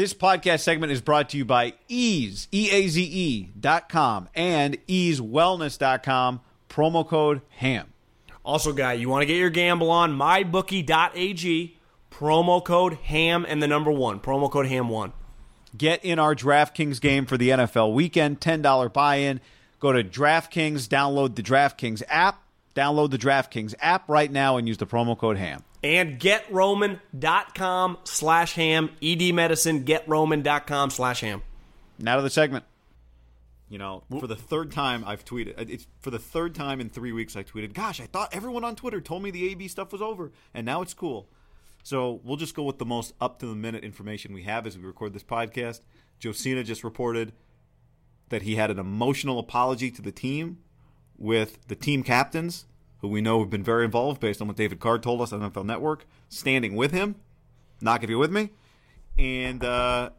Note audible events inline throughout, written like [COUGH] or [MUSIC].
This podcast segment is brought to you by Eaze, E-A-Z-E dot com and eazewellness.com, promo code HAM. Also, guy, you want to get your gamble on mybookie.ag, promo code HAM and the number one, promo code HAM1. Get in our DraftKings game for the NFL weekend, $10 buy-in. Go to DraftKings, download the DraftKings app, download the DraftKings app right now and use the promo code HAM. And getroman.com slash ham, ED medicine, getroman.com slash ham. Now to the segment. You know, for the third time I've tweeted. Uh, it's for the third time in three weeks I tweeted. Gosh, I thought everyone on Twitter told me the AB stuff was over, and now it's cool. So we'll just go with the most up to the minute information we have as we record this podcast. Josina just reported that he had an emotional apology to the team with the team captains, who we know have been very involved based on what David Carr told us on NFL Network, standing with him. Knock if you're with me. And uh,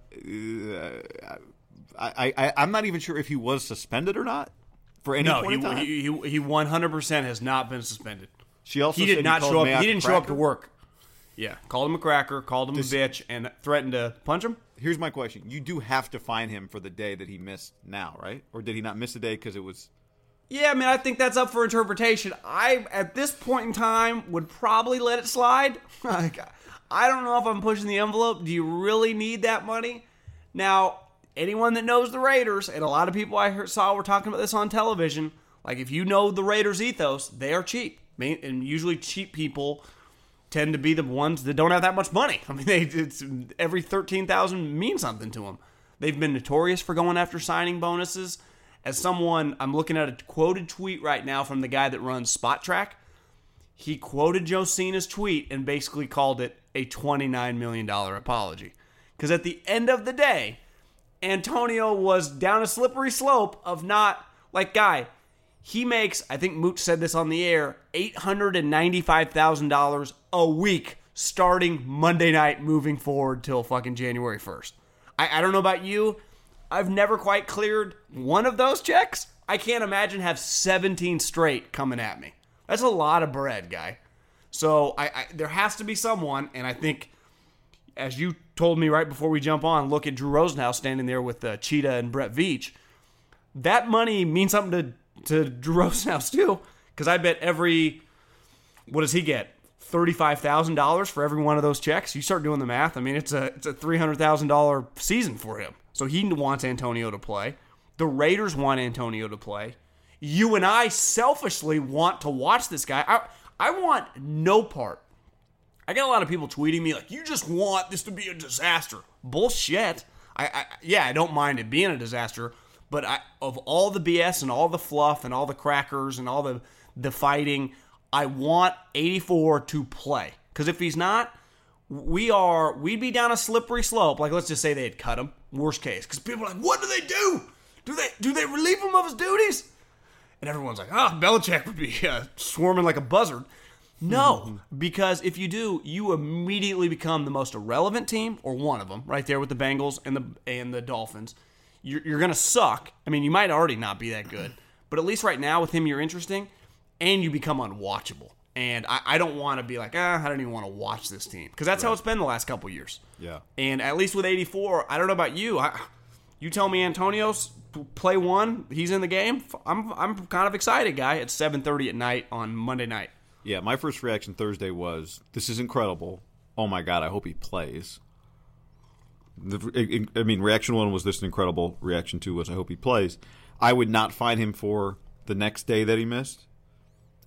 I, I, I'm not even sure if he was suspended or not for any no, point he, in time. he, he, he 100% has not been suspended. she also He did not called show up. Mayock He didn't show up to work. Yeah, called him a cracker, called him This- a bitch, and threatened to punch him. Here's my question: You do have to fine him for the day that he missed now, right? Or did he not miss a day because it was? Yeah, I mean, I think that's up for interpretation. I, at this point in time, would probably let it slide. [LAUGHS] I don't know if I'm pushing the envelope. Do you really need that money? Now, anyone that knows the Raiders, and a lot of people I saw were talking about this on television, like if you know the Raiders ethos, they are cheap. And usually cheap people tend to be the ones that don't have that much money. [LAUGHS] I mean, they, it's, every 13,000 means something to them. They've been notorious for going after signing bonuses. As someone, I'm looking at a quoted tweet right now from the guy that runs Spotrac. He quoted Josina's tweet and basically called it a $29 million apology. Because at the end of the day, Antonio was down a slippery slope of not, like, guy, he makes, I think Mooch said this on the air, $895,000 a week starting Monday night moving forward till fucking January 1st. I, I don't know about you. I've never quite cleared one of those checks. I can't imagine have 17 straight coming at me. That's a lot of bread, guy. So I, I there has to be someone, and I think as you told me right before we jump on, look at Drew Rosenhaus standing there with uh, Cheetah and Brett Veach. That money means something to, to Drew [LAUGHS] Rosenhaus too, because I bet every what does he get? Thirty-five thousand dollars for every one of those checks. You start doing the math. I mean, it's a it's a three hundred thousand dollar season for him. So he wants Antonio to play. The Raiders want Antonio to play. You and I selfishly want to watch this guy. I I want no part I get a lot of people tweeting me like, "You just want this to be a disaster." Bullshit. I, I yeah, I don't mind it being a disaster, but I of all the BS and all the fluff and all the crackers and all the the fighting, I want 84 to play. Cuz if he's not, we are we'd be down a slippery slope. Like let's just say they had cut him, worst case. Cuz people are like, "What do they do? Do they do they relieve him of his duties?" And everyone's like, "Oh, Belichick would be uh, swarming like a buzzard." No, because if you do, you immediately become the most irrelevant team, or one of them, right there with the Bengals and the and the Dolphins. You're, you're gonna suck. I mean, you might already not be that good, but at least right now with him, you're interesting, and you become unwatchable. And I, I don't want to be like, ah, I don't even want to watch this team because that's how it's been the last couple years. Yeah. And at least with 84, I don't know about you. I, you tell me Antonio's play one, he's in the game. I'm I'm kind of excited, guy. It's 7:30 at night on Monday night. Yeah, my first reaction Thursday was, "This is incredible. Oh my god, I hope he plays." The, I mean, reaction one was this is incredible. Reaction two was I hope he plays. I would not find him for the next day that he missed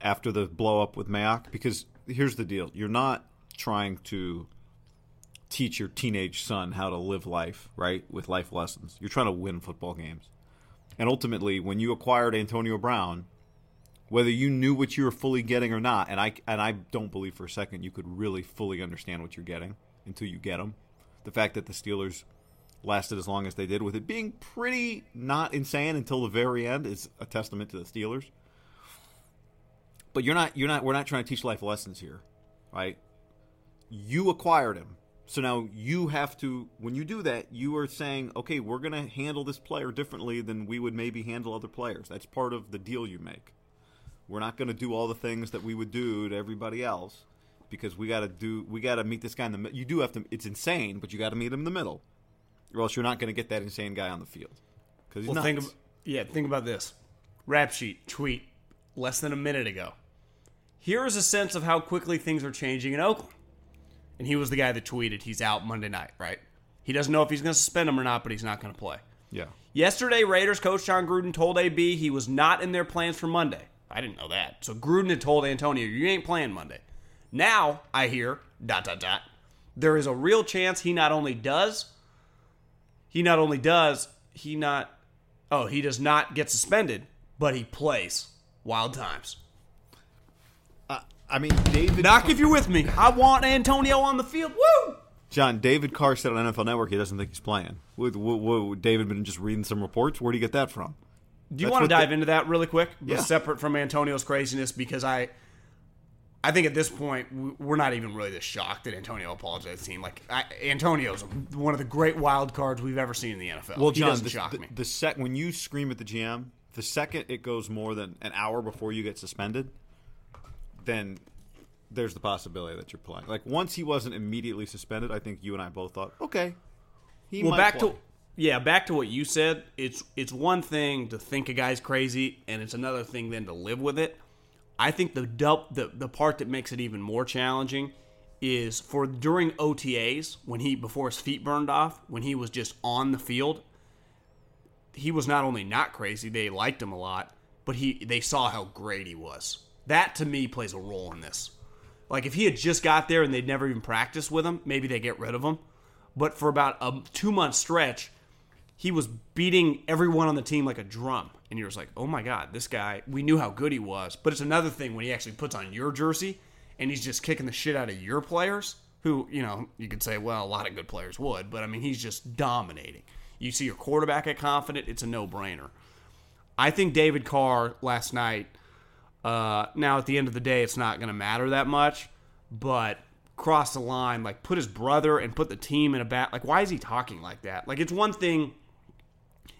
after the blow up with Mayock because here's the deal: you're not trying to teach your teenage son how to live life right with life lessons. You're trying to win football games, and ultimately, when you acquired Antonio Brown, whether you knew what you were fully getting or not, and I and I don't believe for a second you could really fully understand what you're getting until you get him. The fact that the Steelers lasted as long as they did, with it being pretty not insane until the very end, is a testament to the Steelers. But you're not you're not we're not trying to teach life lessons here, right? You acquired him. So now you have to when you do that, you are saying, okay, we're going to handle this player differently than we would maybe handle other players. That's part of the deal you make. We're not going to do all the things that we would do to everybody else because we got to do we got to meet this guy in the middle. You do have to it's insane, but you got to meet him in the middle. Or else you're not going to get that insane guy on the field. Cuz he's Well, nuts. think yeah, think about this. Rap sheet tweet less than a minute ago. Here is a sense of how quickly things are changing in Oakland. And he was the guy that tweeted he's out Monday night, right? He doesn't know if he's going to suspend him or not, but he's not going to play. yeah. Yesterday, Raiders coach Jon Gruden told AB he was not in their plans for Monday. I didn't know that. So Gruden had told Antonio, you ain't playing Monday. Now, I hear, dot, dot, dot, there is a real chance he not only does, he not only does, he not, oh, he does not get suspended, but he plays. Wild times. I mean, David Knock if you're with me. I want Antonio on the field. Woo! John David Carr said on NFL Network he doesn't think he's playing. Would, would, would David been just reading some reports? Where do you get that from? Do you That's want to dive the- into that really quick, Yeah. separate from Antonio's craziness? Because I, I think at this point we're not even really this shocked that Antonio apologized to the team. Like I, Antonio's one of the great wild cards we've ever seen in the NFL. Well, he John, doesn't the, shock the, me. the sec when you scream at the GM, the second it goes more than an hour before you get suspended, then there's the possibility that you're playing. Like once he wasn't immediately suspended, I think you and I both thought, okay, he well, might back play. to yeah, back to what you said. It's it's one thing to think a guy's crazy, and it's another thing then to live with it. I think the the the part that makes it even more challenging is for during OTAs when he before his feet burned off when he was just on the field. He was not only not crazy; they liked him a lot, but he they saw how great he was. That to me plays a role in this. Like if he had just got there and they'd never even practiced with him, maybe they get rid of him. But for about a two month stretch, he was beating everyone on the team like a drum. And you're just like, oh my God, this guy, we knew how good he was. But it's another thing when he actually puts on your jersey and he's just kicking the shit out of your players, who, you know, you could say, well, a lot of good players would, but I mean, he's just dominating. You see your quarterback get confident, it's a no brainer. I think David Carr last night, uh, now at the end of the day, it's not going to matter that much, but cross the line, like put his brother and put the team in a bat. Like, why is he talking like that? Like, it's one thing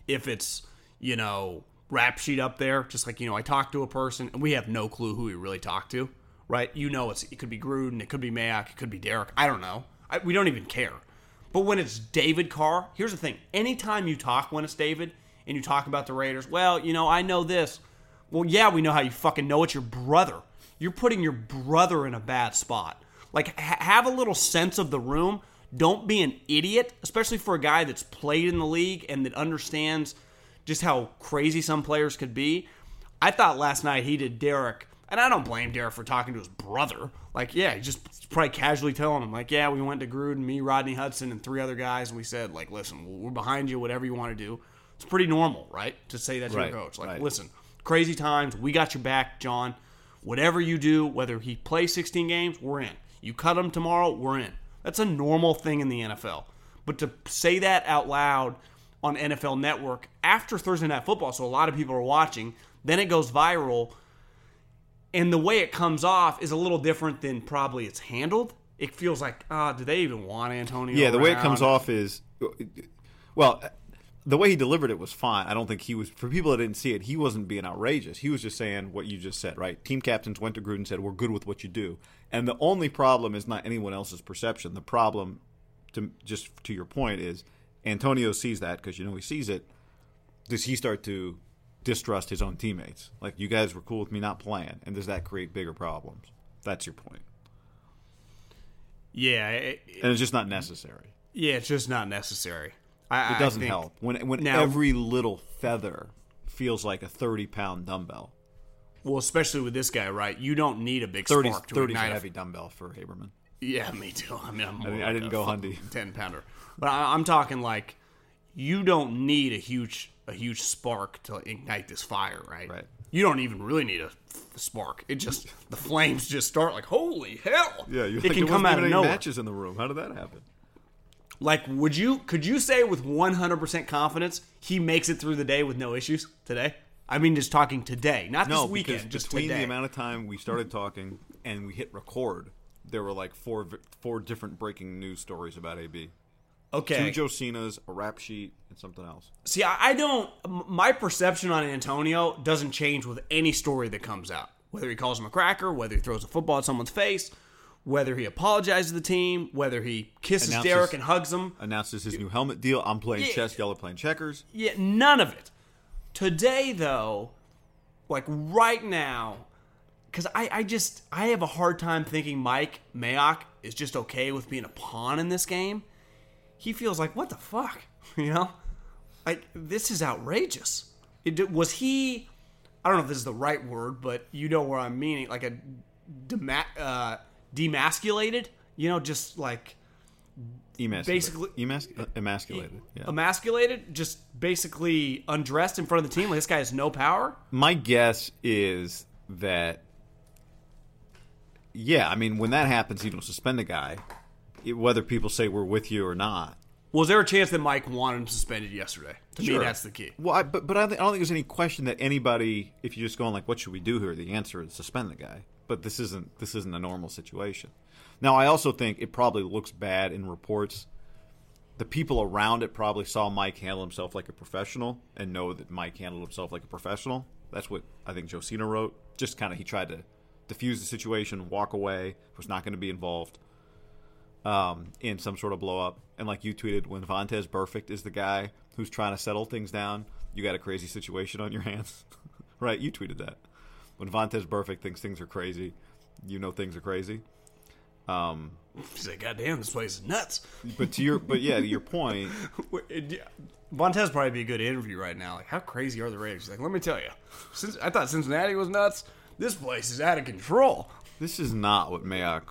if it's, you know, rap sheet up there, just like, you know, I talked to a person and we have no clue who he really talked to, right? You know, it's it could be Gruden, it could be Mayock, it could be Derek. I don't know. I, we don't even care. But when it's David Carr, here's the thing. Anytime you talk when it's David and you talk about the Raiders, well, you know, I know this. Well, yeah, we know how you fucking know it's your brother. You're putting your brother in a bad spot. Like, ha- have a little sense of the room. Don't be an idiot, especially for a guy that's played in the league and that understands just how crazy some players could be. I thought last night he did Derek, and I don't blame Derek for talking to his brother. Like, yeah, he just probably casually telling him, like, yeah, we went to Gruden, me, Rodney Hudson, and three other guys, and we said, like, listen, we're behind you, whatever you want to do. It's pretty normal, right? To say that to Right, your coach. Like, right. listen, crazy times, we got your back, John. Whatever you do, whether he plays 16 games, we're in. You cut him tomorrow, we're in. That's a normal thing in the NFL. But to say that out loud on NFL Network after Thursday Night Football, so a lot of people are watching, then it goes viral. and the way it comes off is a little different than probably it's handled. It feels like, ah, do they even want Antonio? Yeah, the way it comes off is, well, the way he delivered it was fine. I don't think he was. For people that didn't see it, he wasn't being outrageous. He was just saying what you just said, right? Team captains went to Gruden and said, "We're good with what you do." And the only problem is not anyone else's perception. The problem, to just to your point, is Antonio sees that because you know he sees it. Does he start to distrust his own teammates? Like you guys were cool with me not playing, and does that create bigger problems? That's your point, Yeah, it, and it's just not necessary. yeah, it's just not necessary. I, It doesn't I help when when Now- every little feather feels like a thirty pound dumbbell. Well, especially with this guy, right? You don't need a big 30 spark to 30 ignite a heavy dumbbell for Haberman. Yeah, me too. I mean, I'm more didn't- I didn't a go Hundy. ten pounder, but I, I'm talking like you don't need a huge a huge spark to ignite this fire, right? Right. You don't even really need a spark. It just the flames just start like holy hell. Yeah, you it can come out of nowhere. matches in the room. How did that happen? Like, would you could you say with 100 percent confidence he makes it through the day with no issues today? I mean, just talking today, not No, this weekend, just between today. the amount of time we started talking and we hit record, there were like four four different breaking news stories about AB. okay, Two Josinas, a rap sheet, and something else. See, I I don't. My perception on Antonio doesn't change with any story that comes out. Whether he calls him a cracker, whether he throws a football at someone's face, whether he apologizes to the team, whether he kisses Announces- Derek and hugs him. Announces his new helmet deal. I'm playing Yeah. chess. Y'all are playing checkers. Yeah, none of it. Today, though, like right now, because I, I just I have a hard time thinking Mike Mayock is just okay with being a pawn in this game. He feels like what the fuck, [LAUGHS] you know? Like this is outrageous. It, was he? I don't know if this is the right word, but you know where I'm meaning. Like a uh, demasculated, you know, just like Emasculated. Basically- uh, emasculated. Yeah. emasculated, just basically undressed in front of the team. Like this guy has no power. My guess is that, yeah, I mean, when that happens, you don't suspend a guy, it- whether people say we're with you or not. Was there a chance that Mike wanted him suspended yesterday? To me, that's the key. Well, I, but but I, don't think- I don't think there's any question that anybody, if you're just going like, what should we do here? The answer is suspend the guy. But this isn't this isn't a normal situation. Now, I also think it probably looks bad in reports. The people around it probably saw Mike handle himself like a professional and know that Mike handled himself like a professional. That's what I think Josina wrote. Just kind of he tried to diffuse the situation, walk away, was not going to be involved um, in some sort of blow up. And like you tweeted, when Vontaze Burfict is the guy who's trying to settle things down, you got a crazy situation on your [LAUGHS] hands. right? You tweeted that. When Vontaze Burfict thinks things are crazy, you know things are crazy. Um, [LAUGHS] He's like, God damn, this place is nuts. but to your, but yeah, to your point, [LAUGHS] Vontaze probably be a good interview right now. Like, how crazy are the Raiders? He's like, let me tell you, since I thought Cincinnati was nuts, this place is out of control. this is not what Mayock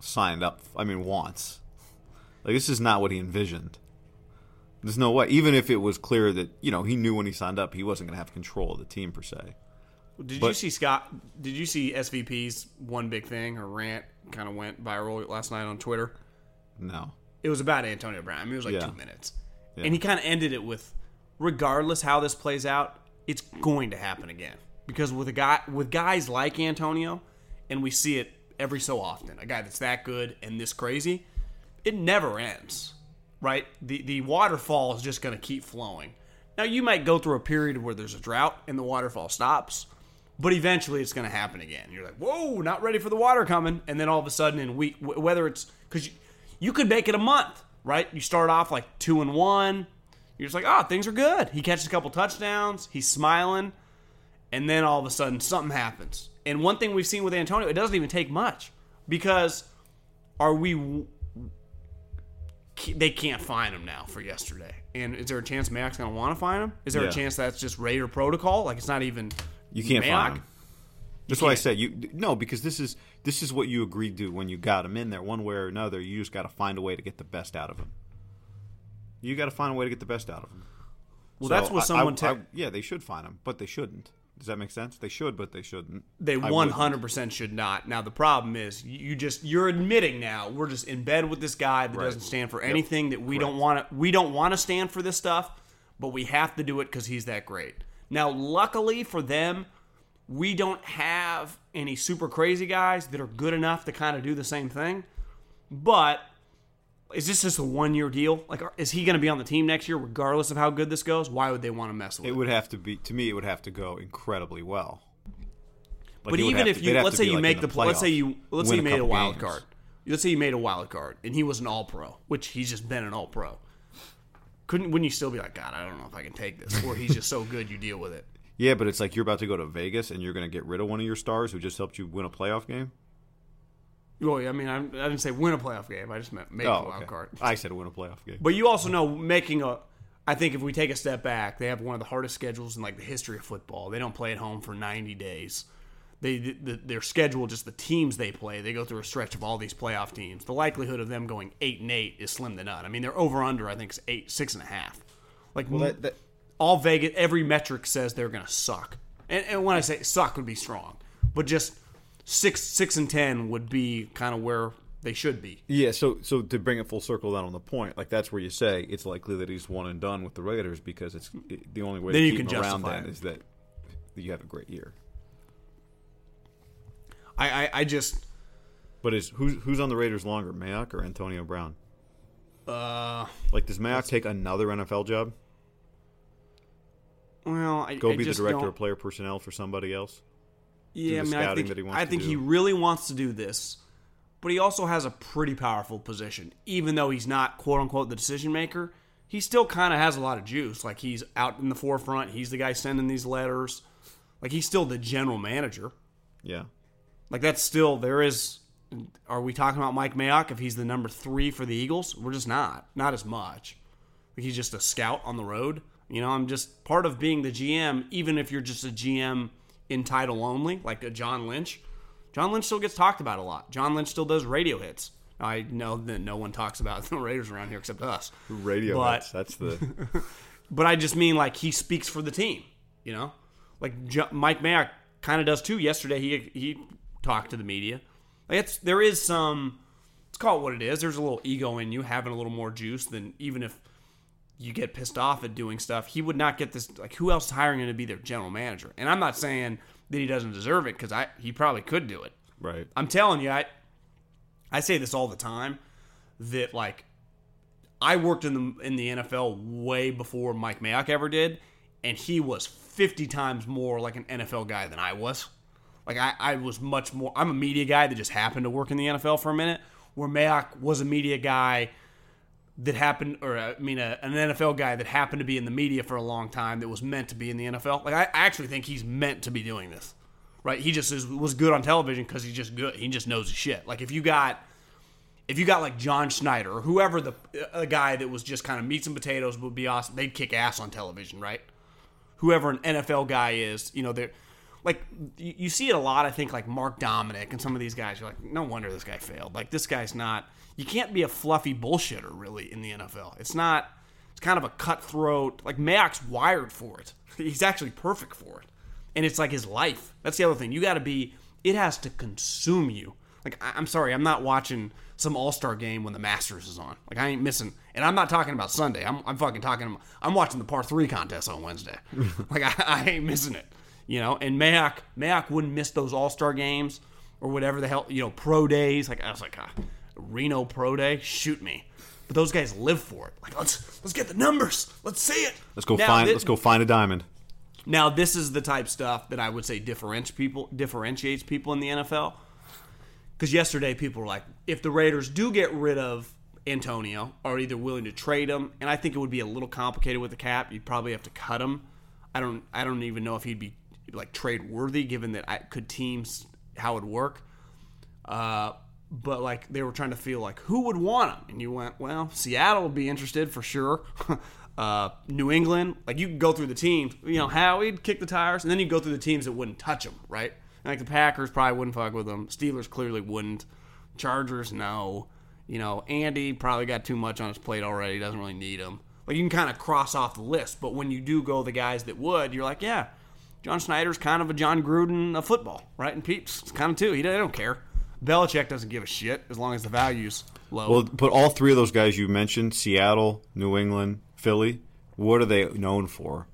signed up. I mean, wants. Like this is not what he envisioned. There's no way. Even if it was clear that you know he knew when he signed up, he wasn't going to have control of the team per se. Did you see Scott? Did you see SVP's one big thing or rant kind of went viral last night on Twitter? No. It was about Antonio Brown. I mean, it was like Yeah. two minutes, and he kind of ended it with, regardless how this plays out, it's going to happen again because with a guy with guys like Antonio, and we see it every so often, a guy that's that good and this crazy, it never ends, right? The the waterfall is just going to keep flowing. Now you might go through a period where there's a drought and the waterfall stops, but eventually it's going to happen again. You're like, whoa, not ready for the water coming, and then all of a sudden in week, whether it's because you, you could make it a month, right? You start off like two and one, you're just like, oh, things are good. He catches a couple touchdowns, he's smiling, and then all of a sudden something happens. And one thing we've seen with Antonio, it doesn't even take much because are we? They can't find him now for yesterday. And is there a chance Mayock's going to want to find him? Is there Yeah. a chance that's just Raider protocol? Like it's not even You can't Mayock? find him. That's why I said you no because this is this is what you agreed to when you got him in there one way or another. You just got to find a way to get the best out of him. You got to find a way to get the best out of him. Well, So that's what I- someone. I- te- I- yeah, they should find him, but they shouldn't. Does that make sense? They should, but they shouldn't. They one hundred percent should not. Now the problem is you just you're admitting now we're just in bed with this guy that Right. doesn't stand for Yep. anything that we Correct. don't want to we don't want to stand for this stuff, but we have to do it because he's that great. Now, luckily for them, we don't have any super crazy guys that are good enough to kind of do the same thing. But is this just a one year deal? Like, are- is he going to be on the team next year, regardless of how good this goes? Why would they want to mess with It it? would have to be to me. It would have to go incredibly well. Like, but even if to- you let's say you like, make the, pl- let's say you let's say you made a wild games. card. Let's say you made a wild card and he was an all pro, which he's just been an all pro. Couldn't wouldn't you still be like, God, I don't know if I can take this, or he's just so good you deal with it. [LAUGHS] Yeah, but it's like you're about to go to Vegas and you're going to get rid of one of your stars who just helped you win a playoff game. Well, I mean, I, I didn't say win a playoff game. I just meant make oh, a Oh, wild okay. card. I said win a playoff game. But you also know making a. I think if we take a step back, they have one of the hardest schedules in like the history of football. They don't play at home for 90 days. They the, their schedule, just the teams they play, they go through a stretch of all these playoff teams. The likelihood of them going eight and eight is slim to none. I mean, they're over under. I think is eight six and a half. Like that- that- all Vegas, every metric says they're going to suck. And, and when I say suck, would be strong, but just six six and ten would be kind of where they should be. Yeah, so so to bring it full circle down on the point, like that's where you say it's likely that he's one and done with the Raiders because it's it, the only way Then to you keep can him around justify then that you have a great year. I, I, I just But is who's who's on the Raiders longer, Mayock or Antonio Brown? uh Like, does Mayock take another NFL job? well I Go I be the director don't- of player personnel for somebody else? Yeah, I mean, I think he I think he really wants to do this, but he also has a pretty powerful position. Even though he's not quote unquote the decision maker, he still kind of has a lot of juice. Like he's out in the forefront. He's the guy sending these letters. Like he's still the general manager. Yeah. Like that's still there is. Are we talking about Mike Mayock if he's the number three for the Eagles? We're just not. Not as much. Like he's just a scout on the road. You know, I'm just part of being the GM. Even if you're just a GM in title only, like a John Lynch. John Lynch still gets talked about a lot. John Lynch still does radio hits. I know that no one talks about [LAUGHS] the Raiders around here except us. Radio But- hits, That's the [LAUGHS] But I just mean like he speaks for the team, you know, like Mike Mayock kind of does too. Yesterday he he talked to the media. Like it's there is some. Let's call it what it is. There's a little ego in you having a little more juice than even if you get pissed off at doing stuff. He would not get this. Like who else is hiring him to be their general manager? And I'm not saying that he doesn't deserve it because I he probably could do it. right. I'm telling you, I I say this all the time that like I worked in the in the NFL way before Mike Mayock ever did, and he was 50 times more like an NFL guy than I was. Like I, I was much more. I'm a media guy that just happened to work in the NFL for a minute, where Mayock was a media guy that happened, or uh, I mean, a, an NFL guy that happened to be in the media for a long time that was meant to be in the NFL. Like I, I actually think he's meant to be doing this, right? He just is, was good on television because he's just good. He just knows his shit. Like if you got, if you got like John Schneider or whoever the a guy that was just kind of meats and potatoes would be awesome. They'd kick ass on television, right? Whoever an NFL guy is, you know, they're like you, you see it a lot. I think like Mark Dominik and some of these guys. You're like, no wonder this guy failed. Like this guy's not. You can't be a fluffy bullshitter really in the NFL. It's not. It's kind of a cutthroat. Like Mayock's wired for it. [LAUGHS] He's actually perfect for it, and it's like his life. That's the other thing. You got to be. It has to consume you. Like I- I'm sorry, I'm not watching some All Star game when the Masters is on. Like I ain't missing. And I'm not talking about Sunday. I'm, I'm fucking talking. I'm watching the par three contest on Wednesday. [LAUGHS] like I, I ain't missing it. You know. And Mayock Mayock wouldn't miss those All Star games or whatever the hell. You know, pro days. Like I was like, ah, Reno Pro Day. Shoot me. But those guys live for it. Like let's let's get the numbers. Let's see it. Let's go Now, find thi- let's go find a diamond. now, this is the type stuff that I would say differentiates people differentiates people in the NFL. Because yesterday people were like, if the Raiders do get rid of Antonio, are either willing to trade him, and I think it would be a little complicated with the cap. You'd probably have to cut him. I don't. I don't even know if he'd be like trade worthy, given that I could teams how it work. Uh, but like they were trying to feel like who would want him, and you went, well, Seattle would be interested for sure. [LAUGHS] uh, New England, like you go through the teams. You know, Howie'd kick the tires, and then you go through the teams that wouldn't touch him, right? And Like the Packers probably wouldn't fuck with them. Steelers clearly wouldn't. Chargers, no. You know, Andy probably got too much on his plate already. Doesn't really need him. Like you can kind of cross off the list, but when you do go the guys that would, you're like, yeah, John Schneider's kind of a Jon Gruden of football, right? And Peeps it's kind of too. He don't, they don't care. Belichick doesn't give a shit as long as the value's low. Well, but all three of those guys you mentioned, Seattle, New England, Philly, what are they known for?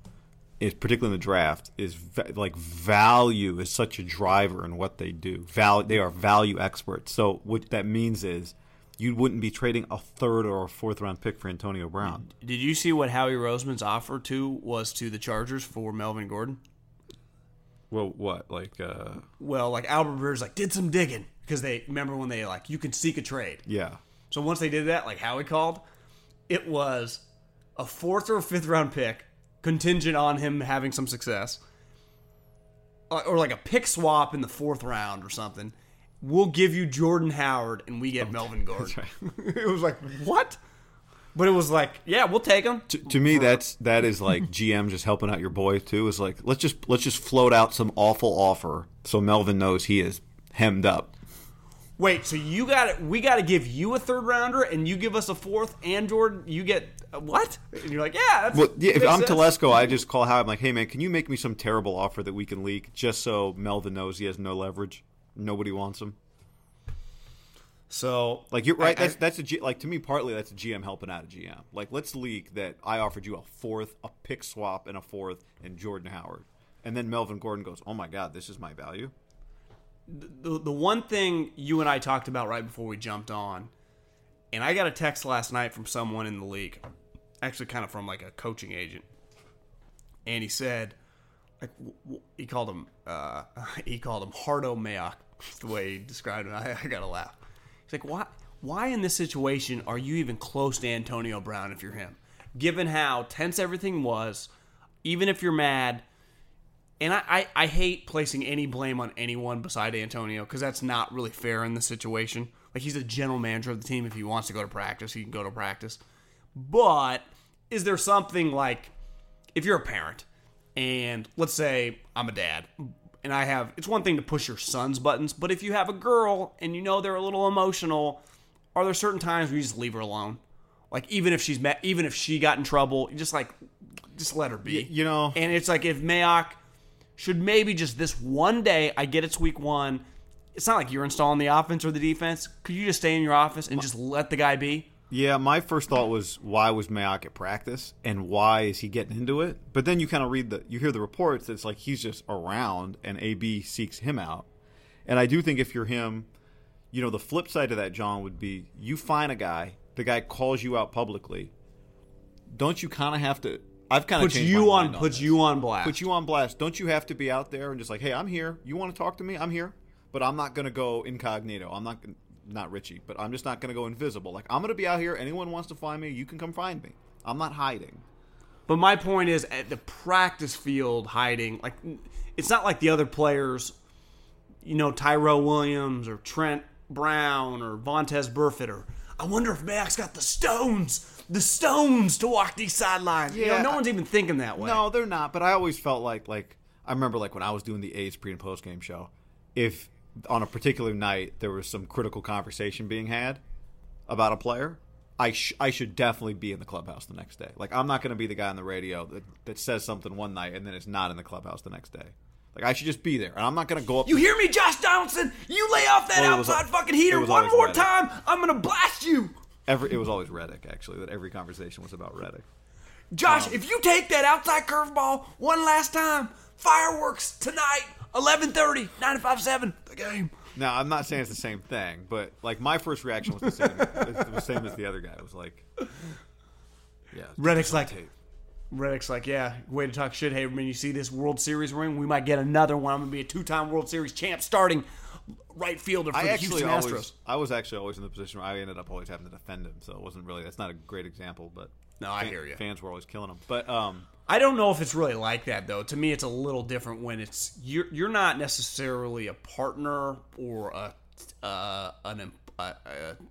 is particularly in the draft, is va- like value is such a driver in what they do. Val- they are value experts. So what that means is you wouldn't be trading a third or a fourth round pick for Antonio Brown. Did you see what Howie Roseman's offer to was to the Chargers for Melvin Gordon? Well, what like? uh Well, like Albert Breer's like did some digging because they remember when they like you can seek a trade. Yeah, So once they did that, like Howie called, it was a fourth or fifth round pick contingent on him having some success, Uh, or like a pick swap in the fourth round or something. We'll give you Jordan Howard and we get Melvin Gordon. [LAUGHS] it was like what? But it was like, yeah, we'll take him. to, to me that's that is like [LAUGHS] GM just helping out your boy too. Is like let's just let's just float out some awful offer so Melvin knows he is hemmed up. Wait, so you got it? We got to give you a third rounder, and you give us a fourth, and Jordan, you get uh, what? And you're like, yeah, that's, Well, yeah, if I'm sense. Telesco, I just call Howie. I'm like, hey man, can you make me some terrible offer that we can leak just so Melvin knows he has no leverage, nobody wants him. So Like you're right. I- I- that's that's a G, like to me partly that's a GM helping out a GM. Like let's leak that I offered you a fourth, a pick swap, and a fourth, and Jordan Howard, and then Melvin Gordon goes, oh my god, this is my value. the the one thing you and I talked about right before we jumped on, and I got a text last night from someone in the league, actually kind of from like a coaching agent, and he said, like he called him uh, [LAUGHS] he called him Hardo Mayock, [LAUGHS] the way he described him. I, I gotta laugh. He's like, why why in this situation are you even close to Antonio Brown if you're him? Given how tense everything was, even if you're mad, and I, I, I hate placing any blame on anyone beside Antonio because that's not really fair in this situation. Like he's the general manager of the team. If he wants to go to practice, he can go to practice. But is there something like if you're a parent and let's say I'm a dad and I have it's one thing to push your son's buttons, but if you have a girl and you know they're a little emotional, are there certain times where you just leave her alone? Like even if she's met, even if she got in trouble, you just like just let her be. You know- and it's like if Mayock should maybe just this one day, I get it's week one. It's not like you're installing the offense or the defense. Could you just stay in your office and just let the guy be? Yeah, my first thought was why was Mayock at practice and why is he getting into it? But then you kind of read the you hear the reports it's like he's just around and AB seeks him out. And I do think if you're him, you know, the flip side of that John would be you find a guy, the guy calls you out publicly. Don't you kind of have to I've kind of Puts you on, puts you on blast. put you on blast. Don't you have to be out there and just like, "Hey, I'm here. You want to talk to me? I'm here." But I'm not going to go incognito. I'm not not Richie, but I'm just not going to go invisible. Like I'm going to be out here. Anyone wants to find me, you can come find me. I'm not hiding. But my point is, at the practice field, hiding like it's not like the other players, you know, Tyrell Williams or Trent Brown or Vontaze Burfict or I wonder if Max got the stones, the stones to walk these sidelines. you know, Yeah, no one's even thinking that way. No, they're not. But I always felt like like I remember like when I was doing the A's pre and post game show, if on a particular night there was some critical conversation being had about a player, I sh- I should definitely be in the clubhouse the next day. Like I'm not going to be the guy on the radio that that says something one night and then it's not in the clubhouse the next day. Like I should just be there, and I'm not going to go up. You hear me, Josh Donaldson? You lay off that Well, was- outside fucking heater one more time, I'm gonna blast you. Every, it was always Reddick actually. That every conversation was about Reddick. Josh, um, if you take that outside curveball one last time, fireworks tonight, 11:30, 95.7, the game. Now I'm not saying it's the same thing, but like my first reaction was the same. [LAUGHS] it was the same as the other guy. It was like, yeah, Reddick's like, tape. Reddick's like, yeah, way to talk shit, Haberman. You see this World Series ring? We might get another one. I'm gonna be a two-time World Series champ, starting right fielder for I the actually Houston always, Astros. I was actually always in the position where I ended up always having to defend him. So it wasn't really. That's not a great example, but No, I fan- hear you. Fans were always killing him, but um, I don't know if it's really like that though. To me, it's a little different when it's you're you're not necessarily a partner or a uh, an uh, uh,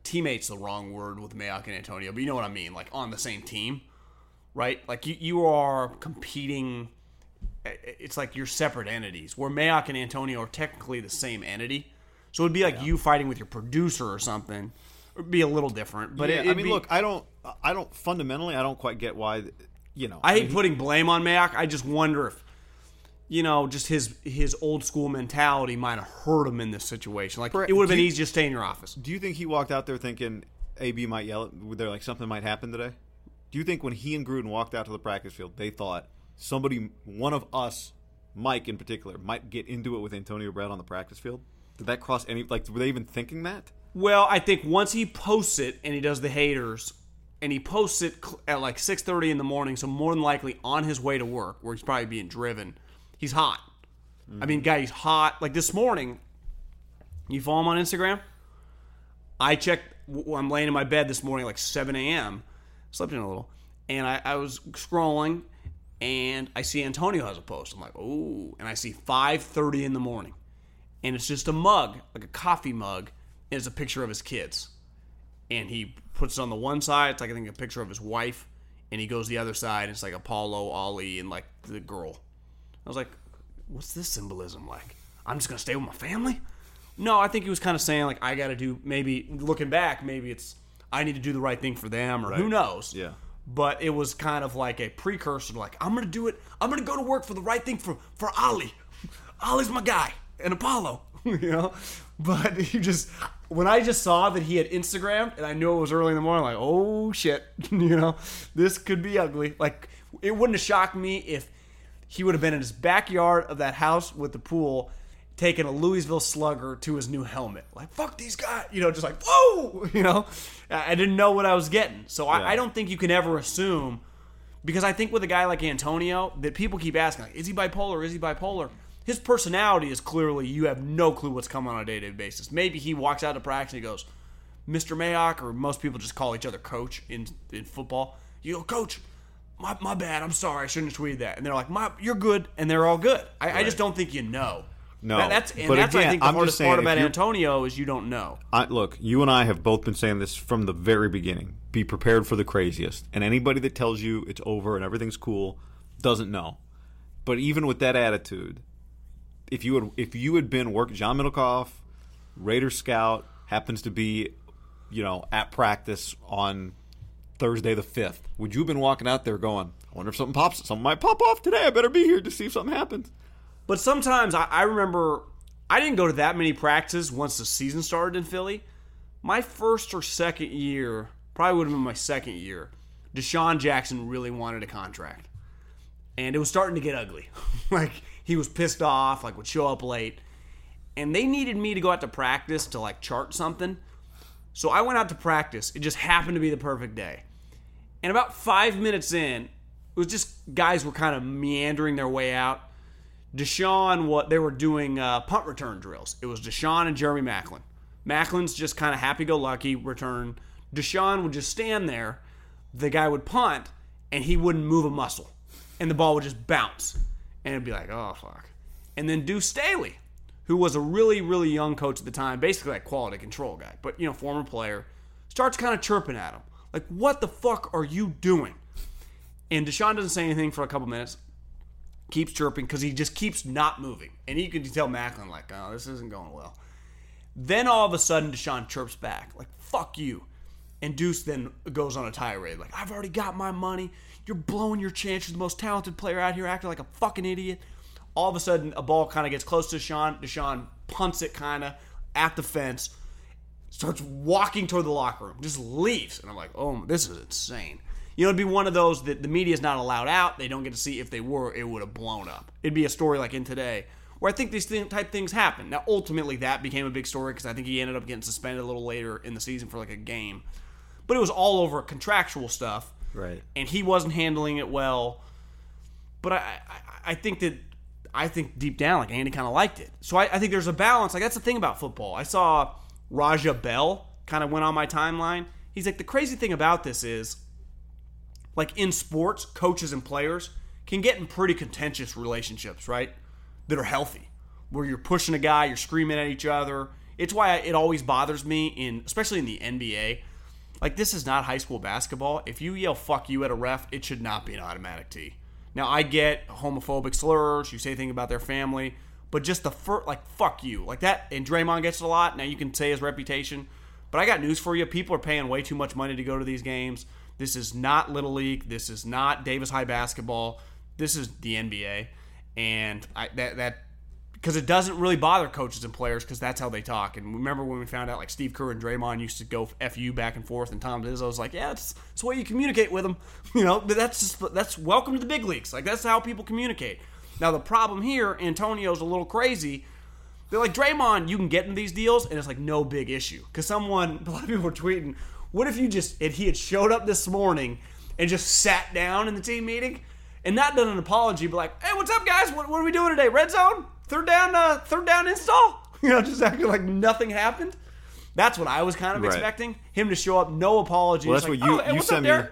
teammate's the wrong word with Mayock and Antonio, but you know what I mean. Like on the same team, right? Like you you are competing. It's like you're separate entities. Where Mayock and Antonio are technically the same entity, so it'd be like you fighting with your producer or something. It'd be a little different, but yeah, it, I mean, be- look, I don't, I don't fundamentally, I don't quite get why, you know, I hate putting blame on Mayock. I just wonder if, you know, just his his old school mentality might have hurt him in this situation. Like it would have been you- easy to stay in your office. Do you think he walked out there thinking AB might yell at? They're like something might happen today. Do you think when he and Gruden walked out to the practice field, they thought somebody, one of us, Mike in particular, might get into it with Antonio Brown on the practice field? Did that cross any? Like, were they even thinking that? Well, I think once he posts it and he does the haters, and he posts it at like 6:30 in the morning, so more than likely on his way to work, where he's probably being driven. He's hot. I mean, guy, he's hot. Like this morning, you follow him on Instagram. I checked. I'm laying in my bed this morning, like 7 a.m. Slept in a little, and I, I was scrolling, and I see Antonio has a post. I'm like, oh, and I see 5:30 in the morning, and it's just a mug, like a coffee mug, and it's a picture of his kids, and he puts it on the one side. It's like I think a picture of his wife, and he goes the other side. And it's like Apollo, Ollie, and like the girl. I was like, what's this symbolism like? I'm just gonna stay with my family. No, I think he was kind of saying like I got to do maybe looking back, maybe it's I need to do the right thing for them or who knows. Yeah. But it was kind of like a precursor like I'm gonna do it. I'm gonna go to work for the right thing for for Ali. Ollie's my guy and Apollo, [LAUGHS] you know. But he just when I just saw that he had Instagrammed and I knew it was early in the morning, like oh shit, [LAUGHS] you know, this could be ugly. Like it wouldn't have shocked me if he would have been in his backyard of that house with the pool, taking a Louisville Slugger to his new helmet. Like fuck these guys, you know, just like whoa, [LAUGHS] you know. I didn't know what I was getting, so I, I don't think you can ever assume because I think with a guy like Antonio, that people keep asking, like, is he bipolar? Is he bipolar? His personality is clearly you have no clue what's coming on a day to day basis. Maybe he walks out to practice and he goes, Mr. Mayock, or most people just call each other coach in in football. You go, Coach, my, my bad. I'm sorry. I shouldn't have tweeted that. And they're like, my, you're good. And they're all good. I, I just don't think you know. No, That- that's and but that's I again, think the I'm hardest saying, part about Antonio is you don't know. I, look, you and I have both been saying this from the very beginning. Be prepared for the craziest. And anybody that tells you it's over and everything's cool doesn't know. But even with that attitude, if you had if you had been work John Middlekauff, Raider scout, happens to be, you know, at practice on Thursday the fifth, would you have been walking out there going, I wonder if something pops something might pop off today. I better be here to see if something happens. But sometimes I, I remember I didn't go to that many practices once the season started in Philly. My first or second year, probably would have been my second year, DeSean Jackson really wanted a contract. And it was starting to get ugly. [LAUGHS] like he was pissed off, like would show up late. And they needed me to go out to practice to like chart something. So I went out to practice. It just happened to be the perfect day. And about five minutes in, it was just guys were kind of meandering their way out. DeSean, what they were doing uh, punt return drills. It was DeSean and Jeremy Maclin. Maclin's just kind of happy-go-lucky return. DeSean would just stand there. The guy would punt, and he wouldn't move a muscle, and the ball would just bounce, and it'd be like, oh fuck. And then Deuce Staley, who was a really, really young coach at the time, basically like quality control guy, but you know, former player, starts kind of chirping at him, like, "What the fuck are you doing?" And DeSean doesn't say anything for a couple minutes keeps chirping because he just keeps not moving. And you can tell Maclin, like, oh, this isn't going well. Then all of a sudden, DeSean chirps back, like, fuck you. And Deuce then goes on a tirade, like, I've already got my money. You're blowing your chance. You're the most talented player out here acting like a fucking idiot. All of a sudden, a ball kind of gets close to DeSean. DeSean punts it kind of at the fence, starts walking toward the locker room, just leaves. And I'm like, oh, this is insane. You know, it'd be one of those that the media's not allowed out. They don't get to see. If they were, it would have blown up. It'd be a story like in today, where I think these type things happen. Now, ultimately, that became a big story because I think he ended up getting suspended a little later in the season for like a game. But it was all over contractual stuff, Right. and he wasn't handling it well. But I, I, I think that I think deep down, like Andy kind of liked it. So I, I think there's a balance. Like that's the thing about football. I saw Raja Bell kind of went on my timeline. He's like the crazy thing about this is, like in sports, coaches and players can get in pretty contentious relationships, right? That are healthy, where you're pushing a guy, you're screaming at each other. It's why it always bothers me in, especially in the NBA. Like this is not high school basketball. If you yell "fuck you" at a ref, it should not be an automatic T. Now I get homophobic slurs, you say things about their family, but just the first, like "fuck you," like that. And Draymond gets it a lot. Now you can say his reputation, but I got news for you: people are paying way too much money to go to these games. This is not little league. This is not Davis High basketball. This is the NBA, and I, that that because it doesn't really bother coaches and players because that's how they talk. And remember when we found out like Steve Kerr and Draymond used to go fu back and forth, and Tom Izzo was like, "Yeah, it's it's the way you communicate with them." [LAUGHS] You know, but that's just that's welcome to the big leagues. Like that's how people communicate. Now the problem here, Antonio's a little crazy. They're like Draymond, you can get in these deals, and it's like no big issue. Because someone, [LAUGHS] a lot of people were tweeting, what if you just if he had showed up this morning and just sat down in the team meeting and not done an apology, but like, hey, what's up, guys? What, what are we doing today? Red zone, third down, uh, third down install. [LAUGHS] You know, just acting like nothing happened. That's what I was kind of Right. expecting him to show up, no apologies. Well, that's like, what you oh, hey, you sent me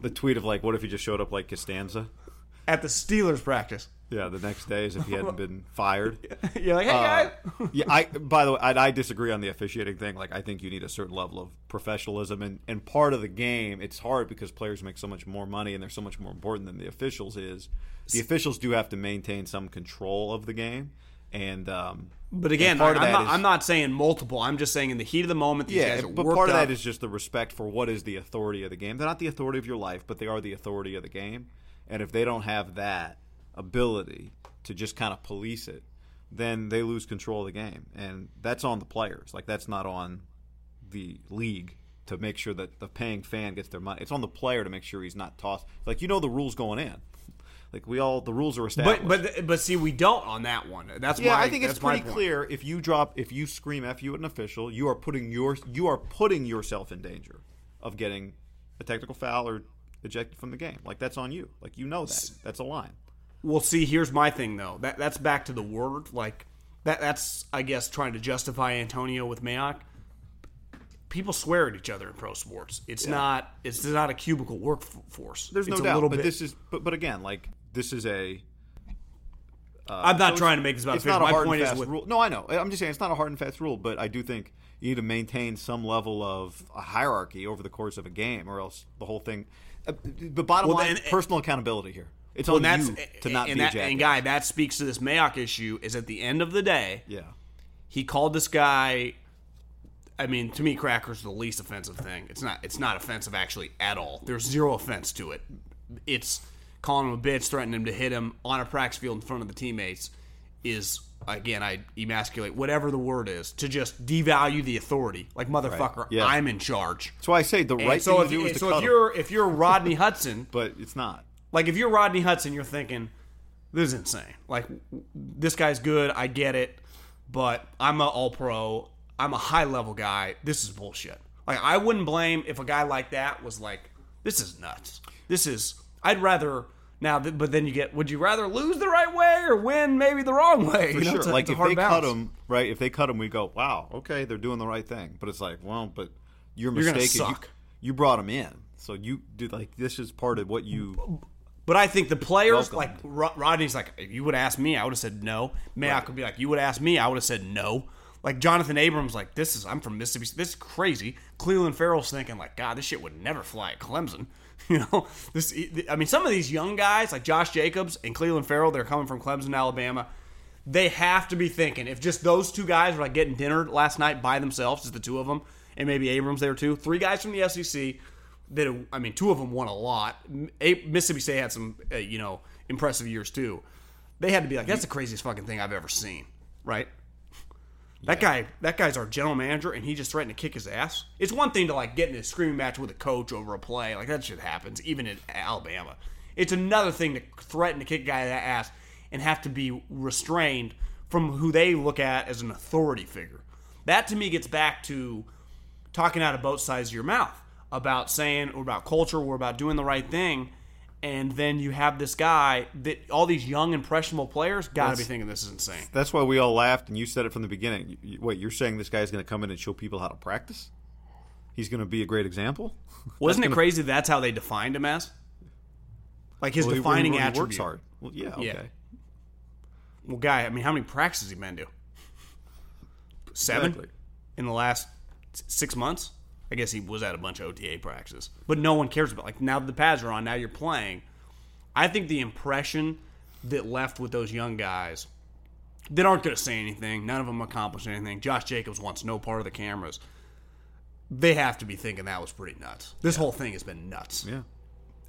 the tweet of like, what if he just showed up like Costanza? At the Steelers practice. Yeah, the next day as if he hadn't [LAUGHS] been fired. [LAUGHS] You're like, hey Uh, guys. [LAUGHS] yeah, I. By the way, I, I disagree on the officiating thing. Like, I think you need a certain level of professionalism, and and part of the game, it's hard because players make so much more money and they're so much more important than the officials is. The officials do have to maintain some control of the game, and um, But again, part I'm, of that not, is- I'm not saying multiple. I'm just saying in the heat of the moment, these yeah, guys but part of up. that is just the respect for what is the authority of the game. They're not the authority of your life, but they are the authority of the game. And if they don't have that ability to just kind of police it, then they lose control of the game, and that's on the players. Like that's not on the league to make sure that the paying fan gets their money. It's on the player to make sure he's not tossed. Like you know the rules going in. Like we all the rules are established. but but but see, we don't on that one. That's Yeah, my, I think it's pretty clear. If you drop, if you scream "f you" at an official, you are putting your you are putting yourself in danger of getting a technical foul or ejected from the game. Like that's on you. Like you know that. That's a line. Well, see, here's my thing though. That that's back to the word. Like that that's I guess trying to justify Antonio with Mayock. People swear at each other in pro sports. It's not it's not a cubicle workforce. There's no it's a doubt. But bit, this is but but again, like this is a. Uh, I'm not so trying to make this about It's not a My hard point and fast with rule. No, I know. I'm just saying it's not a hard and fast rule, but I do think you need to maintain some level of a hierarchy over the course of a game, or else the whole thing. Uh, the bottom Well, line, then- personal accountability here. It's well, on that's you to not and be that, a jackass. and guy that speaks to this Mayock issue. Is at the end of the day, yeah. he called this guy. I mean, to me, cracker's the least offensive thing. It's not. It's not offensive actually at all. There's zero offense to it. It's calling him a bitch, threatening him to hit him on a practice field in front of the teammates. Is again, I emasculate whatever the word is to just devalue the authority. Like motherfucker, Yeah. I'm in charge. So I say the And right so thing if, to do is so if you're if you're Rodney [LAUGHS] Hudson, but it's not. like if you're Rodney Hudson, you're thinking, this is insane. Like this guy's good, I get it, but I'm a all pro. I'm a high level guy. This is bullshit. Like I wouldn't blame if a guy like that was like, this is nuts. This is. I'd rather now, th- but then you get. Would you rather lose the right way or win maybe the wrong way? For You know, sure. a- like if they cut them, right? If they cut them, we go, "Wow, okay, they're doing the right thing." But it's like, well, but your You're gonna mistake is you, you brought them in, so you did like this is part of what you. But I think the players, Welcome. like Rodney's, like if you would ask me, I would have said no. Mayock would be like, you would ask me, I would have said no. Like Jonathan Abrams, like this is I'm from Mississippi. This is crazy. Clelin Ferrell's thinking like, God, this shit would never fly at Clemson. [LAUGHS] You know, this. I mean, some of these young guys like Josh Jacobs and Clelin Ferrell, they're coming from Clemson, Alabama. They have to be thinking if just those two guys were like getting dinner last night by themselves, just the two of them, and maybe Abrams there too. Three guys from the SEC that I mean, two of them won a lot. Mississippi State had some, uh, you know, impressive years too. They had to be like, that's the craziest fucking thing I've ever seen, right? That guy, that guy's our general manager, and he just threatened to kick his ass. It's one thing to like get in a screaming match with a coach over a play, like that shit happens, even in Alabama. It's another thing to threaten to kick a guy in ass and have to be restrained from who they look at as an authority figure. That to me gets back to talking out of both sides of your mouth about saying or about culture or about doing the right thing and then you have this guy that all these young impressionable players got to be thinking this is insane That's why we all laughed, and you said it from the beginning. You- Wait, you're saying this guy's going to come in and show people how to practice? He's going to be a great example. [LAUGHS] wasn't it gonna- crazy that's how they defined him as like his Well, defining he, he attribute works hard. Well, yeah, okay. Yeah. well guy i mean how many practices he been to seven Exactly. in the last six months i guess he was at a bunch of ota practices but no one cares about like now that the pads are on now you're playing i think the impression that left with those young guys that aren't going to say anything none of them accomplished anything josh jacobs wants no part of the cameras they have to be thinking that was pretty nuts this whole thing has been nuts Yeah.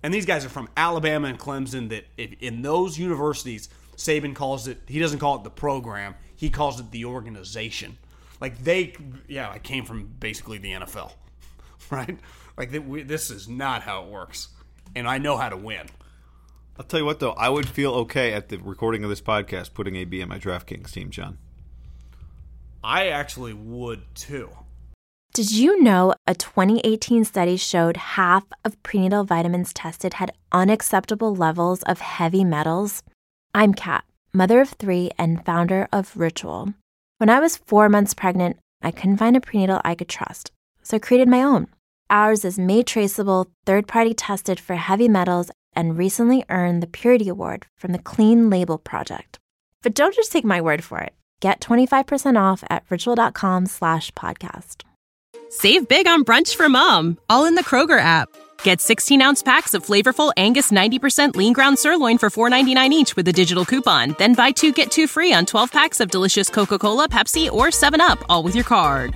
and these guys are from Alabama and Clemson. That if, in those universities, Saban calls it. He doesn't call it the program. He calls it the organization. Like they, yeah, I came from basically the NFL, [LAUGHS] right? Like th- we, this is not how it works, and I know how to win. I'll tell you what, though, I would feel okay at the recording of this podcast putting AB in my DraftKings team, John. I actually would too. Did you know a 2018 study showed half of prenatal vitamins tested had unacceptable levels of heavy metals? I'm Kat, mother of three and founder of Ritual. When I was four months pregnant, I couldn't find a prenatal I could trust, so I created my own. Ours is made traceable, third party tested for heavy metals, and recently earned the Purity Award from the Clean Label Project. But don't just take my word for it. Get 25% off at ritual.com slash podcast. Save big on brunch for mom, all in the Kroger app. Get 16 ounce packs of flavorful Angus 90% lean ground sirloin for $4.99 each with a digital coupon. Then buy two get two free on 12 packs of delicious Coca Cola, Pepsi, or 7UP, all with your card.